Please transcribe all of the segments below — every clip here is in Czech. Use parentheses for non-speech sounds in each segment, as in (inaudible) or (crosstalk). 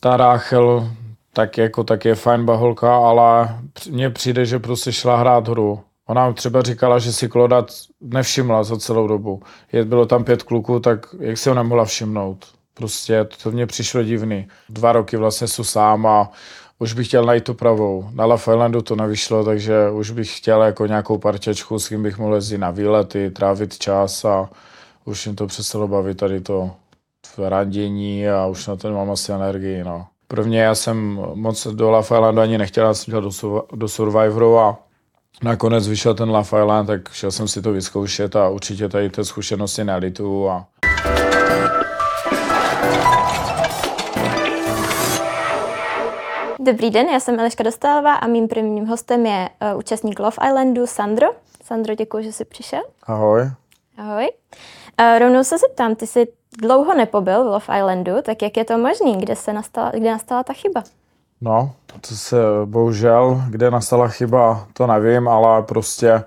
ta Ráchel tak jako tak je fajn baholka, ale mně přijde, že prostě šla hrát hru. Ona třeba říkala, že si Kloda nevšimla za celou dobu. Je, bylo tam pět kluků, tak jak si ho nemohla všimnout? Prostě to, to mně přišlo divný. Dva roky vlastně jsou sám a už bych chtěl najít tu pravou. Na Love Islandu to nevyšlo, takže už bych chtěl jako nějakou parčečku, s kým bych mohl jezdit na výlety, trávit čas a už jim to přestalo bavit tady to randění a už na to mám asi energii. No. Prvně já jsem moc do Love Islandu ani nechtěl, já jsem chtěl do, do Survivoru a nakonec vyšel ten Love Island, tak šel jsem si to vyzkoušet a určitě tady ty zkušenosti nelitu a Dobrý den, já jsem Eliška Dostálová a mým prvním hostem je uh, účastník Love Islandu Sandro. Sandro, děkuji, že jsi přišel. Ahoj. Ahoj. Uh, rovnou se zeptám, ty jsi dlouho nepobyl v Love Islandu, tak jak je to možné? Kde, se nastala, kde nastala ta chyba? No, to se bohužel, kde nastala chyba, to nevím, ale prostě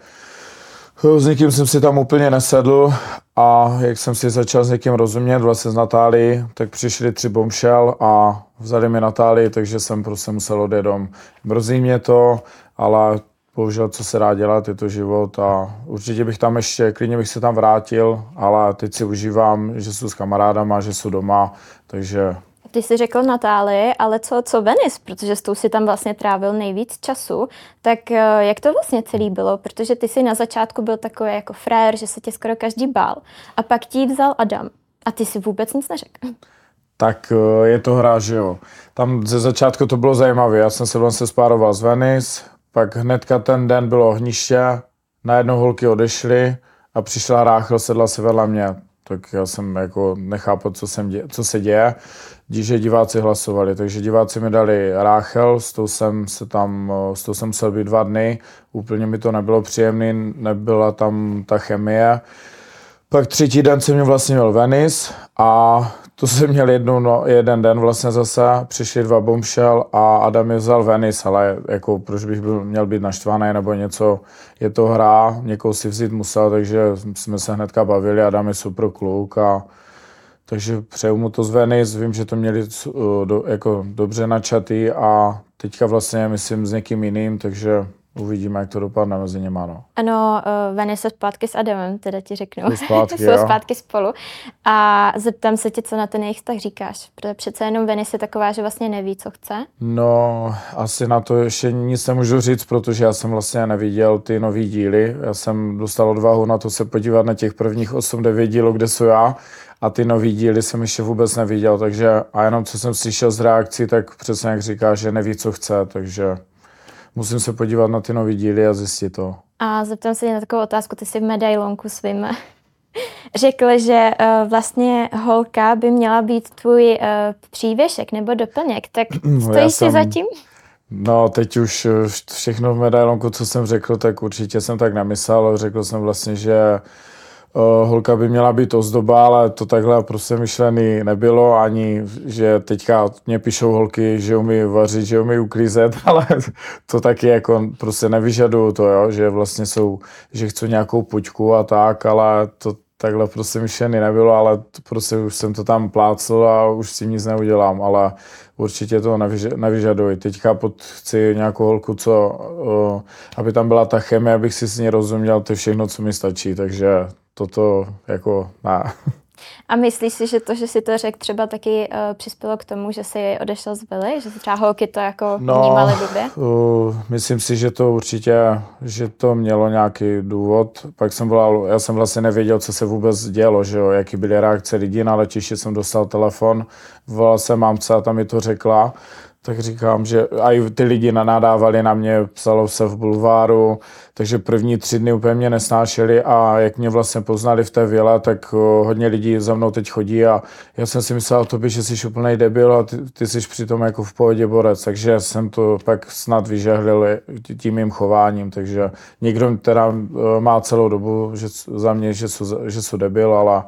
s někým jsem si tam úplně nesedl a jak jsem si začal s někým rozumět, vlastně z Natálii, tak přišli tři bomšel a vzali mi Natálii, takže jsem prostě musel odjet dom. Mrzí mě to, ale bohužel, co se dá dělat, je to život a určitě bych tam ještě, klidně bych se tam vrátil, ale teď si užívám, že jsou s kamarádama, že jsou doma, takže ty jsi řekl Natálii, ale co, co Venice, protože s tou si tam vlastně trávil nejvíc času, tak eh, jak to vlastně celý bylo? Protože ty jsi na začátku byl takový jako frér, že se tě skoro každý bál. A pak ti vzal Adam a ty si vůbec nic neřekl. Tak eh, je to hra, že jo. Tam ze začátku to bylo zajímavé. Já jsem se vlastně spároval z Venice, pak hnedka ten den bylo ohniště, najednou holky odešly a přišla Ráchel, sedla se vedle mě tak já jsem jako nechápal, co, jsem dě, co se děje, že diváci hlasovali. Takže diváci mi dali Ráchel, s tou jsem se tam, s tou jsem musel být dva dny, úplně mi to nebylo příjemné, nebyla tam ta chemie. Pak třetí den jsem vlastně měl Venice a to jsem měl jednou, no, jeden den vlastně zase, přišli dva bombshell a Adam je vzal Venice, ale jako proč bych byl, měl být naštvaný nebo něco, je to hra, někoho si vzít musel, takže jsme se hnedka bavili, Adam je super kluk a takže přeju mu to z Venice, vím, že to měli uh, do, jako dobře načatý a teďka vlastně myslím s někým jiným, takže Uvidíme, jak to dopadne mezi nimi. No. Ano, uh, Venice zpátky s Adamem, teda ti řeknu. Jsou zpátky, (laughs) Jsou zpátky spolu. A zeptám se tě, co na ten jejich vztah říkáš. Protože přece jenom Venice je taková, že vlastně neví, co chce. No, asi na to ještě nic nemůžu říct, protože já jsem vlastně neviděl ty nový díly. Já jsem dostal odvahu na to se podívat na těch prvních 8-9 dílů, kde jsou já a ty nový díly jsem ještě vůbec neviděl, takže a jenom co jsem slyšel z reakcí, tak přesně jak říká, že neví, co chce, takže musím se podívat na ty nové díly a zjistit to. A zeptám se na takovou otázku, ty jsi v medailonku svým (laughs) řekl, že uh, vlastně holka by měla být tvůj uh, přívěšek nebo doplněk, tak (clears throat) no, stojíš si zatím? No, teď už všechno v medailonku, co jsem řekl, tak určitě jsem tak nemyslel. Řekl jsem vlastně, že uh, holka by měla být ozdoba, ale to takhle prostě myšlený nebylo, ani že teďka mě píšou holky, že umí vařit, že umí uklízet, (laughs) ale to taky jako prostě nevyžaduju to, jo, že vlastně jsou, že chci nějakou počku a tak, ale to takhle prostě myšlený nebylo, ale prostě už jsem to tam plácel a už si nic neudělám, ale určitě to nevyžaduji. Teďka pod chci nějakou holku, co, uh, aby tam byla ta chemie, abych si s ní rozuměl, to je všechno, co mi stačí, takže toto jako ne. A myslíš si, že to, že si to řekl, třeba taky uh, přispělo k tomu, že jsi odešel z Vily? Že třeba holky to jako no, vnímaly blbě? Uh, myslím si, že to určitě, že to mělo nějaký důvod. Pak jsem volal, já jsem vlastně nevěděl, co se vůbec dělo, že jo, jaký byly reakce lidí na letiště, jsem dostal telefon, volal jsem mámce a tam mi to řekla tak říkám, že i ty lidi nanádávali na mě, psalo se v bulváru, takže první tři dny úplně mě nesnášeli a jak mě vlastně poznali v té vile, tak eh, hodně lidí za mnou teď chodí a já jsem si myslel o tobě, že jsi úplný debil a ty, ty jsi přitom jako v pohodě borec, takže jsem to pak snad vyžehlil tím mým chováním, takže někdo teda eh, má celou dobu že za mě, že jsou, že jsou debil, ale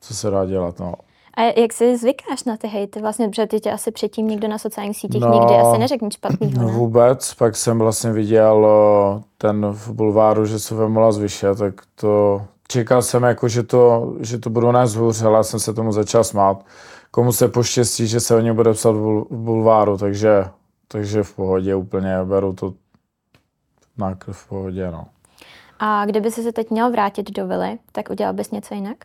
co se dá dělat, no. A jak si zvykáš na ty hejty vlastně, protože ty tě asi předtím nikdo na sociálních sítích no, nikdy asi neřekl nic špatného, ne? Vůbec, pak jsem vlastně viděl ten v bulváru, že se vemula zvyše, tak to čekal jsem jako, že to, že to budu nás hůř, ale já jsem se tomu začal smát. komu se poštěstí, že se o ně bude psat v bul- v bulváru, takže, takže v pohodě úplně, beru to na v pohodě, no. A kdyby se teď měl vrátit do vily, tak udělal bys něco jinak?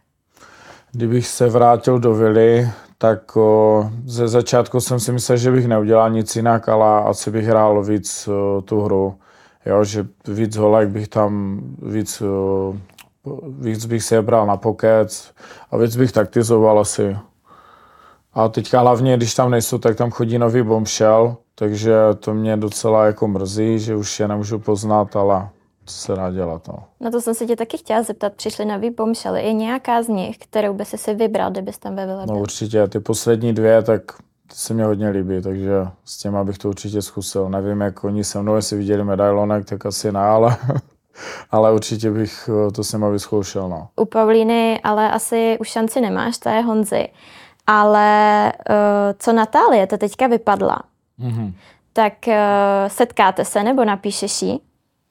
Kdybych se vrátil do vily, tak o, ze začátku jsem si myslel, že bych neudělal nic jinak, ale asi bych hrál víc o, tu hru. Jo, že víc holek bych tam, víc, o, víc bych se je bral na pokec a víc bych taktizoval asi. A teďka hlavně, když tam nejsou, tak tam chodí nový bombshell, takže to mě docela jako mrzí, že už je nemůžu poznat, ale co se dá dělat, no. Na to jsem se tě taky chtěla zeptat. Přišly nový bombshely. Je nějaká z nich, kterou by si si vybral, kdybys tam ve No určitě, ty poslední dvě, tak ty se mi hodně líbí, takže s těma bych to určitě zkusil. Nevím, jak oni se mnou, jestli viděli medailonek, tak asi ne, ale, ale určitě bych eh, to s nima vyzkoušel, no. U Paulíny ale asi už šanci nemáš, to je Honzy. Ale uh, co Natálie, to teďka vypadla, Mhm. tak uh, setkáte se nebo napíšeš jí?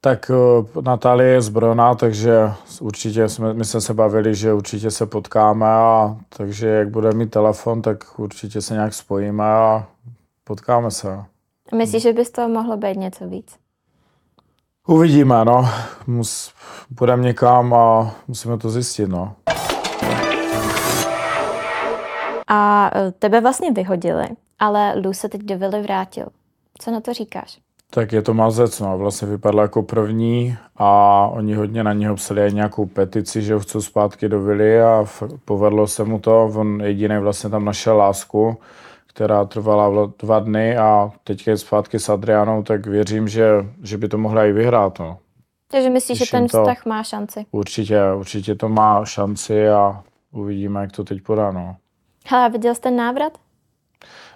Tak eh, Natálie je zbrojná, takže určitě jsme, my jsme se bavili, že určitě se potkáme a takže jak bude mít telefon, tak určitě se nějak spojíme a potkáme se. Myslíš, že by z toho mohlo být něco víc? Uvidíme, no. Mus, půjdeme někam a musíme to zjistit, no. A uh, tebe vlastně vyhodili, ale Lu se teď do vily vrátil. Co na to říkáš? Tak je to mazec, no. Vlastně vypadl jako první a oni hodně na něho psali aj nějakou petici, že ho chcou zpátky do vily a povedlo se mu to. On jediný vlastně tam našel lásku, která trvala dva dny a teď je zpátky s Adrianou, tak věřím, že, že by to mohla i vyhrát, no. Takže myslíš, že ten to. vztah má šanci? Určitě, určitě to má šanci a uvidíme, jak to teď podá, no. Hele, a viděl jsi ten návrat?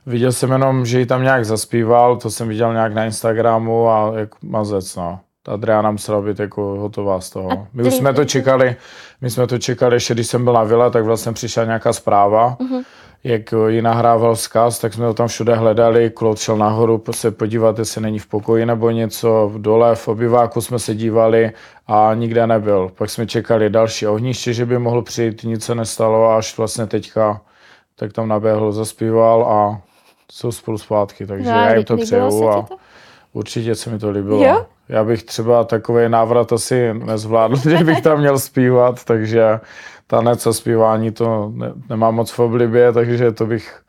Viděl jsem jenom, že ji tam nějak zaspíval, to jsem viděl nějak na Instagramu a jak mazec, no. Adriana musela být jako hotová z toho. My už jsme to čekali, my jsme to čekali, ještě když jsem byl na vile, tak vlastně přišla nějaká zpráva, Mhm. Jak ji nahrával vzkaz, tak jsme ho tam všude hledali, Klot šel nahoru se podívat, jestli není v pokoji nebo něco, dole v obyváku jsme se dívali a nikde nebyl. Pak jsme čekali další ohniště, že by mohl přijít, nic se nestalo, až vlastně teďka tak tam naběhl, zaspíval a jsou spolu zpátky, takže No já jim to přeju a to? určitě se mi to líbilo. Jo? Já bych třeba takový návrat asi nezvládl, (laughs) že bych tam měl zpívat, takže tanec a zpívání to ne, nemám moc v oblibě, takže to bych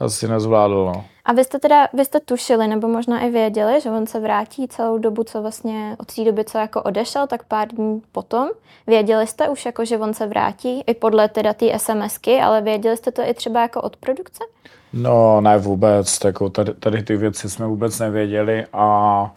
asi nezvládl. No. A vy jste teda, vy jste tušili, nebo možná i věděli, že on se vrátí celou dobu, co vlastně od té doby, co jako odešel, tak pár dní potom. Věděli jste už jako, že on se vrátí, i podle teda té SMSky, ale věděli jste to i třeba jako od produkce? No, ne vůbec, tako, tady, tady ty věci jsme vůbec nevěděli a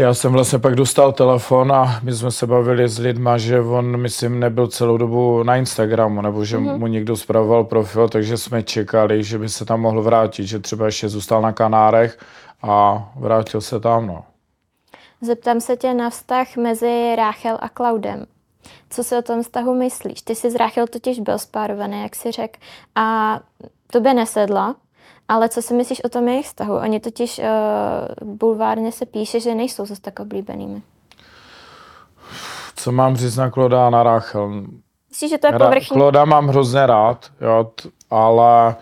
já jsem vlastně pak dostal telefon a my jsme se bavili s lidma, že on, myslím, nebyl celou dobu na Instagramu, nebo že mm-hmm. mu někdo zpravoval profil, takže jsme čekali, že by se tam mohl vrátit, že třeba ještě zůstal na Kanárech a vrátil se tam, no. Zeptám se tě na vztah mezi Ráchel a Klaudem. Co si o tom vztahu myslíš? Ty jsi s Ráchel totiž byl spárovaný, jak si řekl, a tobě nesedla, ale co si myslíš o tom jejich vztahu? Oni totiž uh, bulvárně se píše, že nejsou zase tak oblíbenými. Co mám říct na Kloda a na Rachel? Myslíš, že to je povrchní? Kloda mám hrozně rád, jo, t- ale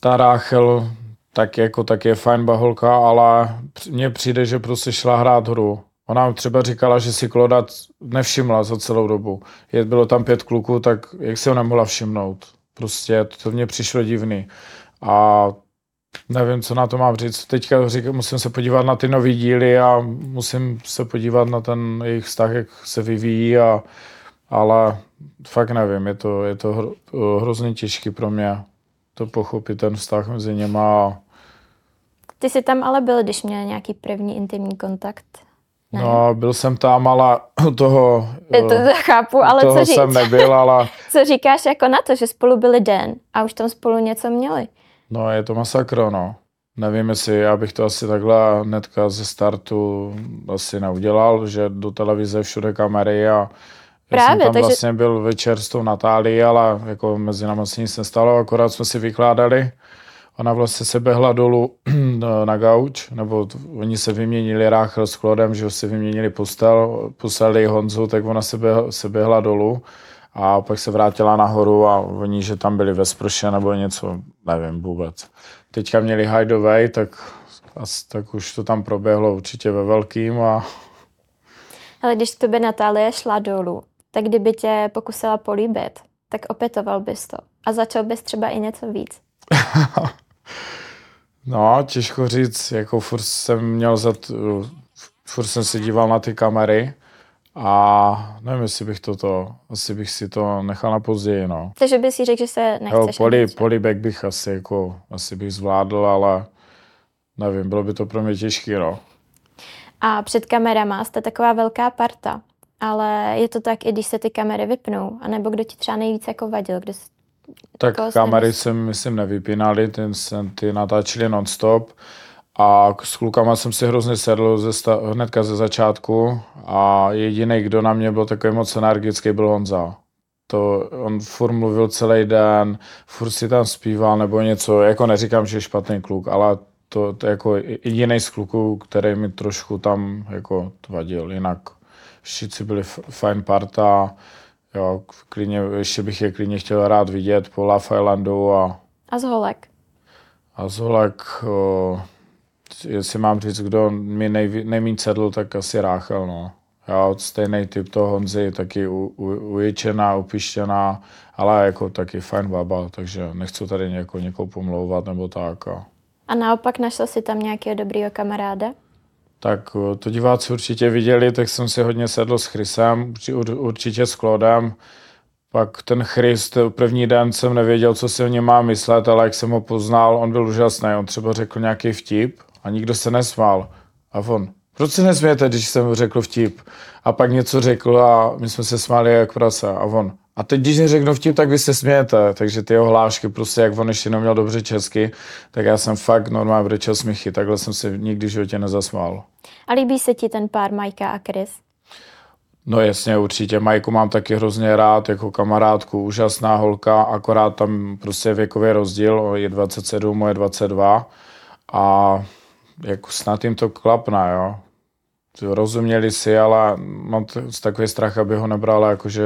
ta Rachel tak jako tak je fajn baholka, ale mně přijde, že prostě šla hrát hru. Ona třeba říkala, že si Kloda nevšimla za celou dobu. Je, bylo tam pět kluků, tak jak si ho nemohla všimnout? Prostě to, to mně přišlo divný. A nevím, co na to mám říct. Teďka říkám, musím se podívat na ty nový díly a musím se podívat na ten jejich vztah, jak se vyvíjí a ale fakt nevím, je to, je to hro, hrozně těžký pro mě to pochopit, ten vztah mezi něma. a- Ty jsi tam ale byl, když měl nějaký první intimní kontakt. Ne. No, byl jsem tam, ale (clears throat) toho, To, to chápu, ale toho co, říct, jsem nebyl, ale (laughs) co říkáš jako na to, že spolu byli den a už tam spolu něco měli? No, je to masakro, no. Nevím, jestli já bych to asi takhle hnedka ze startu asi neudělal, že do televize všude kamery a já Právě, jsem tam takže- vlastně byl večer s tou Natálií, ale jako mezi námi se nic nestalo, akorát jsme si vykládali. Ona vlastně se behla dolů (clears throat) na gauč, nebo oni se vyměnili Ráchel s Klodem, že si vyměnili postel, poslali Honzu, tak ona se, běhla, se běhla dolů a pak se vrátila nahoru a oni, že tam byli ve sprše nebo něco, nevím vůbec. Teďka měli hideaway, tak, tak už to tam proběhlo určitě ve velkým a Ale když k tobě Natálie šla dolů, tak kdyby tě pokusila políbit, tak opětoval bys to. A začal bys třeba i něco víc. (laughs) No, těžko říct, jako furt jsem měl za t, furt jsem se díval na ty kamery a nevím, jestli bych toto, asi bych si to nechal na později, no. Takže bys si řekl, že se Jo, nechceš poli, ani třeba- polibek bych asi jako, asi bych zvládl, ale nevím, bylo by to pro mě těžký, no. A před kamerama jste taková velká parta. Ale je to tak, i když se ty kamery vypnou, anebo kdo ti třeba nejvíc jako vadil, kdo. Tak kamery jsem, myslím, nevypínali, ten ty natáčeli non-stop a s klukama jsem si hrozně sedl ze sta, hnedka ze začátku a jediný, kdo na mě byl takový moc energický, byl Honza. To, on furt mluvil celý den, furt si tam zpíval nebo něco, jako neříkám, že je špatný kluk, ale to, to jako jediný z kluků, který mi trošku tam jako vadil, jinak všichni byli f- fajn parta, jo, klidně, ještě bych je klidně chtěl rád vidět po Love Islandu a, A z holek. a Zolek, o, jestli mám říct, kdo mi nejví, nejmín sedl, tak asi Ráchel, no. Jo, stejný typ toho Honzy, taky u, u, uječená, upištěná, ale jako taky fajn baba, takže nechci tady něko, někoho pomlouvat nebo tak. A. A naopak našel si tam nějakého dobrýho kamaráda? Tak to diváci určitě viděli, tak jsem si hodně sedl s Chrisem, urči- ur- určitě s Klodem. Pak ten Chris, první den jsem nevěděl, co si o něm má myslet, ale jak jsem ho poznal, on byl úžasný. On třeba řekl nějaký vtip a nikdo se nesmál. A on, proč se nesmějete, když jsem řekl vtip? A pak něco řekl a my jsme se smáli jak prase. A on, a teď, když neřeknu vtip, tak vy se smějete. Takže ty jeho hlášky, prostě jak on ještě neměl dobře česky, tak já jsem fakt normálně brečel smíchy. Takhle jsem se nikdy v životě nezasmál. A líbí se ti ten pár Majka a Chris? No jasně, určitě. Majku mám taky hrozně rád, jako kamarádku, úžasná holka, akorát tam prostě věkový rozdíl, je 27, moje 22 a jako snad jim to klapne, jo. Rozuměli si, ale mám takový strach, aby ho nebrala jakože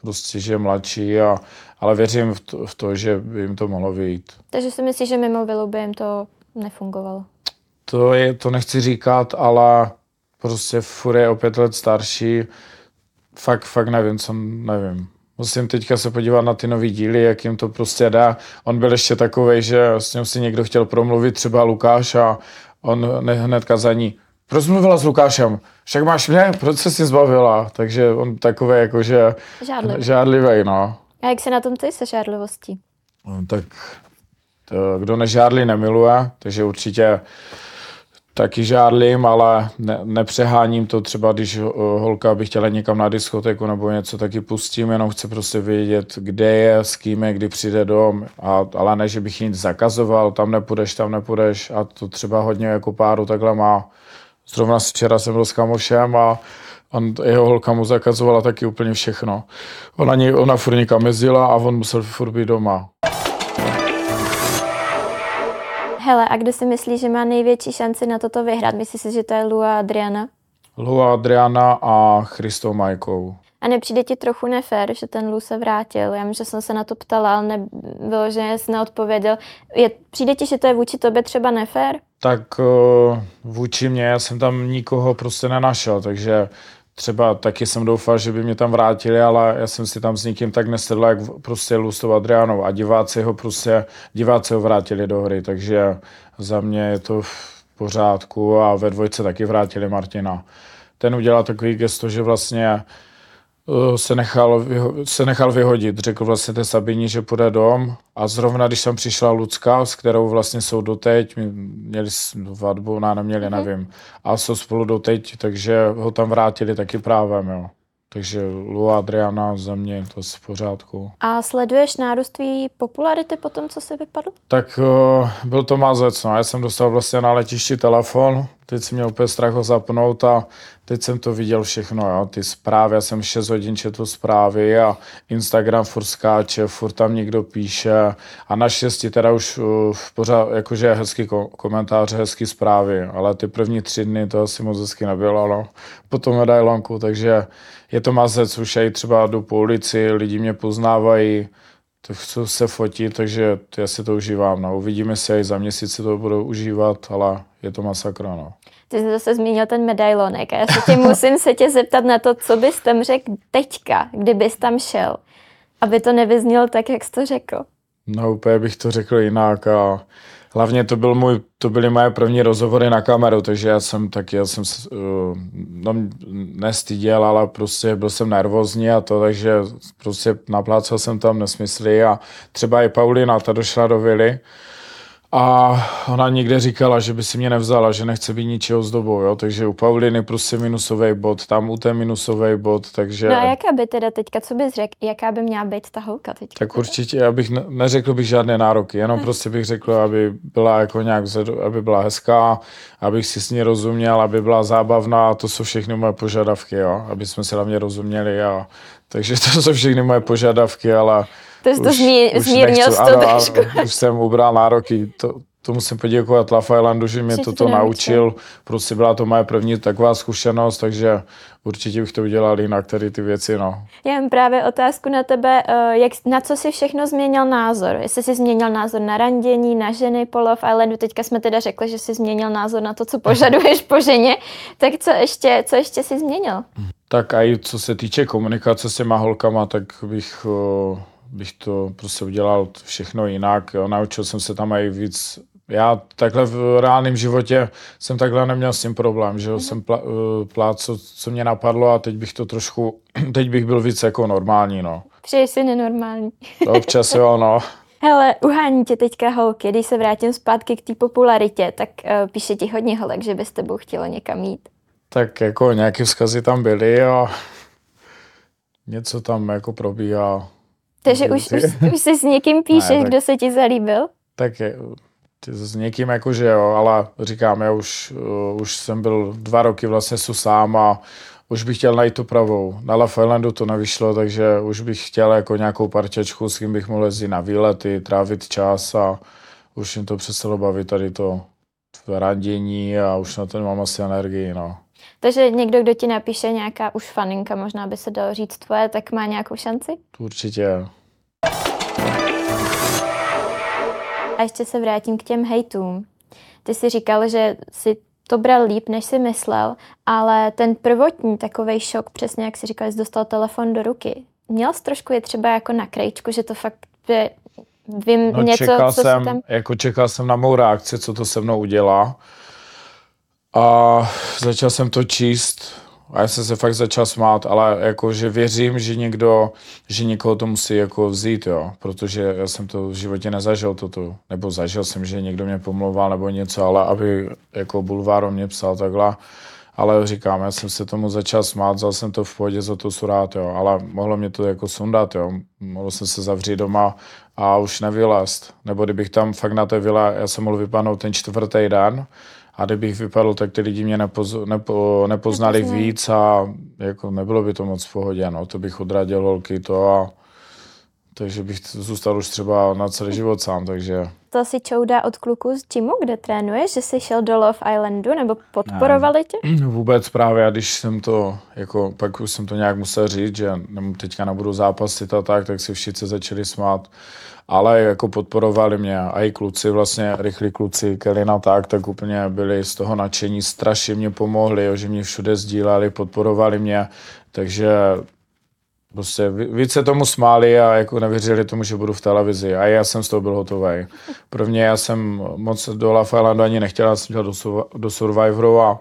prostě, že je mladší, a, ale věřím v to, v to, že by jim to mohlo vyjít. Takže si myslíš, že mimo Vilu by jim to nefungovalo? To, je, to nechci říkat, ale prostě furt je o pět let starší. Fakt, fakt nevím, co nevím. Musím teďka se podívat na ty nový díly, jak jim to prostě dá. On byl ještě takový, že s ním si někdo chtěl promluvit, třeba Lukáš a on ne- hnedka za ní. Proč mluvila s Lukášem? Však máš mě, proč se si zbavila? Takže on takový jakože Žádný. žádlivý, no. A jak se na tom ty se žádlivostí? No, tak to, kdo nežádlí, nemiluje, takže určitě taky žádlím, ale ne, nepřeháním to třeba, když uh, holka by chtěla někam na diskotéku nebo něco, taky pustím, jenom chci prostě vědět, kde je, s kým je, kdy přijde dom, a, ale ne, že bych nic zakazoval, tam nepůjdeš, tam nepůjdeš a to třeba hodně jako páru takhle má. Zrovna včera jsem byl s kamošem a on, jeho holka mu zakazovala taky úplně všechno. Ona, ona furt někam jezdila a on musel furt být doma. Hele, a kdo si myslí, že má největší šanci na toto vyhrát? Myslíš si, že to je Lua a Adriana? Lua Adriana a Christou Majkou. A nepřijde ti trochu nefér, že ten Lu se vrátil? Já vím, že jsem se na to ptala, ale nebylo, že jsi neodpověděl. Je, přijde ti, že to je vůči tobě třeba nefér? Tak uh, vůči mě, já jsem tam nikoho prostě nenašel, takže třeba taky jsem doufal, že by mě tam vrátili, ale já jsem si tam s nikým tak nesedl, jak prostě Lu s tou Adrianou a diváci ho prostě, diváci ho vrátili do hry, takže za mě je to v pořádku a ve dvojce taky vrátili Martina. Ten udělal takový gesto, že vlastně se nechal, vyho- se nechal vyhodit. Řekl vlastně té Sabině, že půjde dom a zrovna když tam přišla Lucka, s kterou vlastně jsou doteď, měli svatbu, ne, neměli, nevím, a jsou spolu doteď, takže ho tam vrátili taky právem, jo. Takže Lu a Adriana za mě to v pořádku. A sleduješ nárůst tvý popularity po tom, co jsi vypadl? Tak uh, byl to mazec, no. Já jsem dostal vlastně na letišti telefon, Teď jsem měl úplně strach ho zapnout a teď jsem to viděl všechno, jo. Ty zprávy, já jsem 6 hodin četl zprávy a Instagram furt skáče, furt tam někdo píše a naštěstí teda už uh, pořád, jakože hezký ko- komentáře, hezký zprávy, ale ty první tři dny to asi moc hezky nebylo, no. Potom medailonku, takže je to mazec, už i třeba jdu po ulici, lidi mě poznávají, tak chci se fotit, takže já si to užívám. No. Uvidíme se, i za měsíc si to budu užívat, ale je to masakra. No. Ty jsi zase zmínil ten medailonek a já se tě (laughs) musím se tě zeptat na to, co bys tam řekl teďka, kdybys tam šel, aby to nevyznělo tak, jak jsi to řekl. No úplně bych to řekl jinak a hlavně to, byl můj, to byly moje první rozhovory na kameru, takže já jsem taky, já jsem uh, no, nestyděl, ale prostě byl jsem nervózní a to, takže prostě naplácal jsem tam nesmysly a třeba i Paulina, ta došla do vily, a ona někde říkala, že by si mě nevzala, že nechce být ničeho zdobou, jo? takže u Pauliny prostě minusový bod, tam u té minusový bod, takže... No a jaká by teda teďka, co bys řekl, jaká by měla být ta holka teďka? Tak určitě, já bych ne, neřekl bych žádné nároky, jenom prostě bych řekl, aby byla jako nějak, vzedu, aby byla hezká, abych si s ní rozuměl, aby byla zábavná, to jsou všechny moje požadavky, jo? aby jsme se hlavně rozuměli a takže (laughs) to jsou všechny moje požadavky, ale to jsi to zmí, zmírnil nechci, to ano, trošku. Ano, už jsem ubral nároky. To, to musím poděkovat Lafaylandu, že mě toto to naučil. naučil. Prostě byla to moje první taková zkušenost, takže určitě bych to udělal jinak, tady ty věci, no. Já mám právě otázku na tebe, eh, jak, na co jsi všechno změnil názor? Jestli jsi změnil názor na randění, na ženy po Love Islandu, teďka jsme teda řekli, že jsi změnil názor na to, co požaduješ po ženě, tak co ještě, co ještě jsi změnil? Tak a i co se týče komunikace s těma holkama, tak bych, o, bych to prostě udělal všechno jinak. Jo. Naučil jsem se tam i víc já takhle v reálném životě jsem takhle neměl s tím problém, že jo, jsem plá, plát, co, co mě napadlo a teď bych to trošku, (clears throat) teď bych byl víc jako normální, no. Přeji si nenormální. To občas jo, no. (laughs) Hele, uhání tě teďka holky, když se vrátím zpátky k té popularitě, tak uh, píše ti hodně holek, že by s tebou chtělo někam jít. Tak jako nějaké vzkazy tam byly a (laughs) něco tam jako probíhá. Takže už, už, už jsi s někým píšeš, Ne, tak- kdo se ti zalíbil? Tak je, s někým jakože jo, ale říkám, já už, uh, už jsem byl dva roky vlastně su sám a už bych chtěl najít tu pravou. Na La Islandu to nevyšlo, takže už bych chtěl jako nějakou parťačku, s kým bych mohl jezdit na výlety, trávit čas a už jim to přestalo bavit tady to randění a už na to nemám asi energii, no. Takže někdo, kdo ti napíše nějaká už faninka, možná by se dalo říct tvoje, tak má nějakou šanci? Určitě. A ještě se vrátím k těm hejtům. Ty jsi říkal, že si to bral líp, než si myslel, ale ten prvotní takový šok, přesně jak si říkal, jsi dostal telefon do ruky. Měl jsi trošku je třeba jako na krajičku, že to fakt je, vím No, něco, čekal co jsem, tam... jako čekal jsem na mou reakci, co to se mnou udělá. A začal jsem to číst a já jsem se fakt začal smát, ale jako, že věřím, že někdo, že někoho to musí jako vzít, jo, protože já jsem to v životě nezažil toto, nebo zažil jsem, že někdo mě pomlouval nebo něco, ale aby jako bulváro mě psal takhle, ale říkám, já jsem se tomu začal smát, vzal jsem to v pohodě, za to jsou rád, jo, ale mohlo mě to jako sundat, jo, mohl jsem se zavřít doma a už nevylézt, nebo kdybych tam fakt na té vile, já jsem mohl vypadnout ten čtvrtý den, a kdybych vypadl, tak ty lidi mě nepoz, nepo, nepoznali Nepoznají. víc a jako nebylo by to moc v pohodě, no, to bych odradil holky to a takže bych zůstal už třeba na celý život sám, takže To si čouda od kluků z gymu, kde trénuješ, že jsi šel do Love Islandu, nebo podporovali tě? (clears throat) vůbec právě, a když jsem to, jako pak už jsem to nějak musel říct, že teďka nebudu zápasit a tak, tak si všichni začali smát, ale jako podporovali mě a i kluci, vlastně rychlí kluci, Kelina tak, tak úplně byli z toho nadšení, strašně mě pomohli, jo, že mě všude sdíleli, podporovali mě, takže prostě ví- víc se tomu smáli a jako nevěřili tomu, že budu v televizi. A já jsem z toho byl hotový. Prvně já jsem moc do Love Islandu ani nechtěl, já jsem chtěl do, do Survivoru a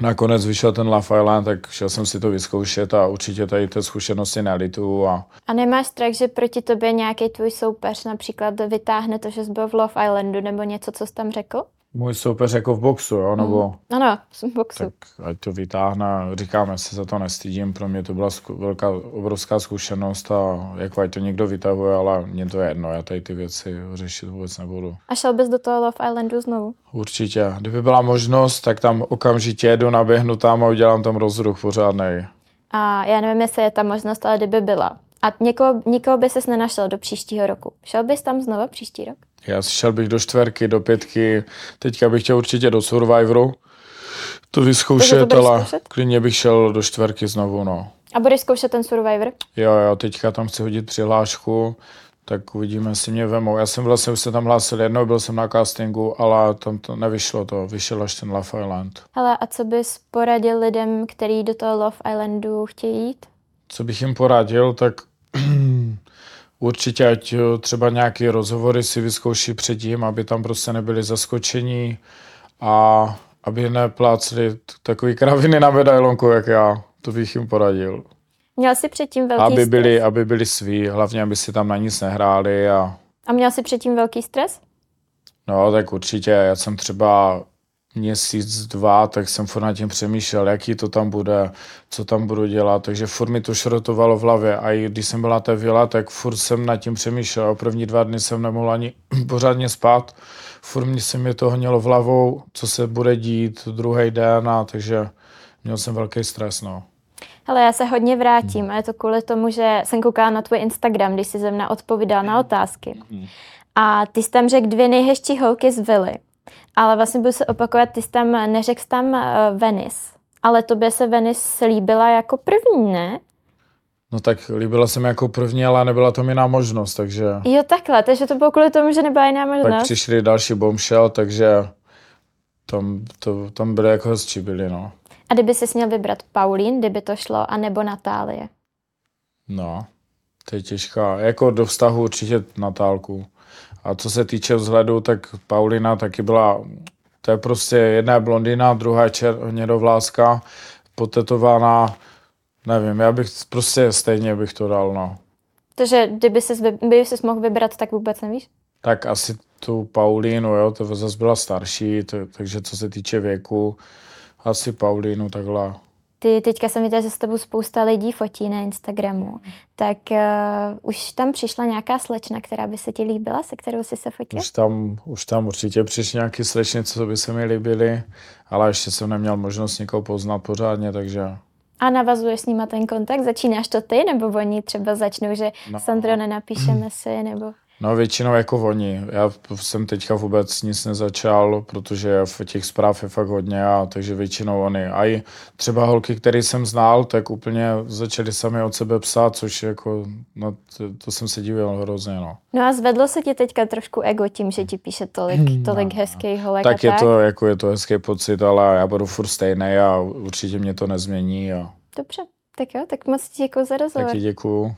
nakonec vyšel ten Love Island, tak šel jsem si to vyzkoušet a určitě tady té zkušenosti nelitu a A nemáš strach, že proti tobě nějaký tvůj soupeř například vytáhne to, že jsi byl v Love Islandu, nebo něco, co jsi tam řekl? Můj soupeř jako v boxu, jo, nebo Ano, jsem v boxu. tak ať to vytáhne. Říkám, já se za to nestydím, pro mě to byla zku, velká, obrovská zkušenost a jako ať to někdo vytahuje, ale mně to je jedno, já tady ty věci řešit vůbec nebudu. A šel bys do toho Love Islandu znovu? Určitě. Kdyby byla možnost, tak tam okamžitě jedu, naběhnu tam a udělám tam rozruch pořádnej. A já nevím, jestli je ta možnost, ale kdyby byla. A někoho, nikoho by ses nenašel do příštího roku. Šel bys tam znova příští rok? Já šel bych do čtverky, do pětky, teďka bych chtěl určitě do Survivoru to vyzkoušet, ale klidně bych šel do čtverky znovu, no. A budeš zkoušet ten Survivor? Jo, jo, teďka tam chci hodit přihlášku, tak uvidíme, jestli mě vemou. Já jsem vlastně už se tam hlásil jednou, byl jsem na castingu, ale tam to nevyšlo to, vyšel až ten Love Island. Hele, a co bys poradil lidem, kteří do toho Love Islandu chtějí jít? Co bych jim poradil, tak (clears throat) určitě ať jo, třeba nějaké rozhovory si vyzkouší předtím, aby tam prostě nebyli zaskočení a aby neplácli t- takový kraviny na medailonku, jak já. To bych jim poradil. Měl jsi předtím velký Aby stres? byli, aby byli sví, hlavně aby si tam na nic nehráli a A měl jsi předtím velký stres? no tak určitě, já jsem třeba měsíc, dva, tak jsem furt nad tím přemýšlel, jaký to tam bude, co tam budu dělat, takže furt mi to šrotovalo v hlavě a i když jsem byla na té vila, tak furt jsem nad tím přemýšlel a první dva dny jsem nemohl ani (clears throat) pořádně spát, furt mě se mi to hnělo v hlavou, co se bude dít druhý den a takže měl jsem velký stres, no. Hele, já se hodně vrátím a je to kvůli tomu, že jsem koukala na tvůj Instagram, když jsi ze mne odpovídal na otázky. A ty jsi tam řekl dvě nejhezčí holky z vily. Ale vlastně budu se opakovat, ty jsi tam neřekl jsi tam uh, Venice. Ale tobě se Venice líbila jako první, ne? No tak líbila se mi jako první, ale nebyla to jiná možnost, takže Jo, takhle, takže to bylo kvůli tomu, že nebyla jiná pak možnost. přišli další bombshell, takže tam, to, tam byly jako hezčí byli, no. A kdyby jsi měl vybrat Paulín, kdyby to šlo, anebo Natálie. No, to je těžká. Jako do vztahu určitě Natálku. A co se týče vzhledu, tak Paulina taky byla, to je prostě jedna je blondýna, druhá je čer, hnědovláska, potetovaná, nevím, já bych prostě stejně bych to dal, no. Takže kdyby jsi, kdyby jsi mohl vybrat, tak vůbec nevíš? Tak asi tu Paulínu, jo, to zase byla starší, to, takže co se týče věku, asi Paulínu takhle. Ty teďka jsem viděla, že s tebou spousta lidí fotí na Instagramu. Tak uh, už tam přišla nějaká slečna, která by se ti líbila, se kterou jsi se fotil? Už tam, už tam určitě přišly nějaké slečny, co by se mi líbily, ale ještě jsem neměl možnost někoho poznat pořádně, takže A navazuješ s nima ten kontakt? Začínáš to ty, nebo oni třeba začnou, že No. no. Sandro, nenapíšeme (clears throat) si, nebo... no většinou jako oni. Já jsem teďka vůbec nic nezačal, protože v těch zpráv je fakt hodně, a takže většinou oni. A i třeba holky, které jsem znal, tak úplně začaly sami od sebe psát, což jako, no, to, to jsem se divil hrozně, no. No a zvedlo se ti teďka trošku ego tím, že ti píše tolik, tolik hezkých holek Hmm, Tak je tak? to, jako je to hezký pocit, ale já budu furt stejný a určitě mě to nezmění a Dobře, tak jo, tak moc ti děkuji za rozhovor. taky děkuju.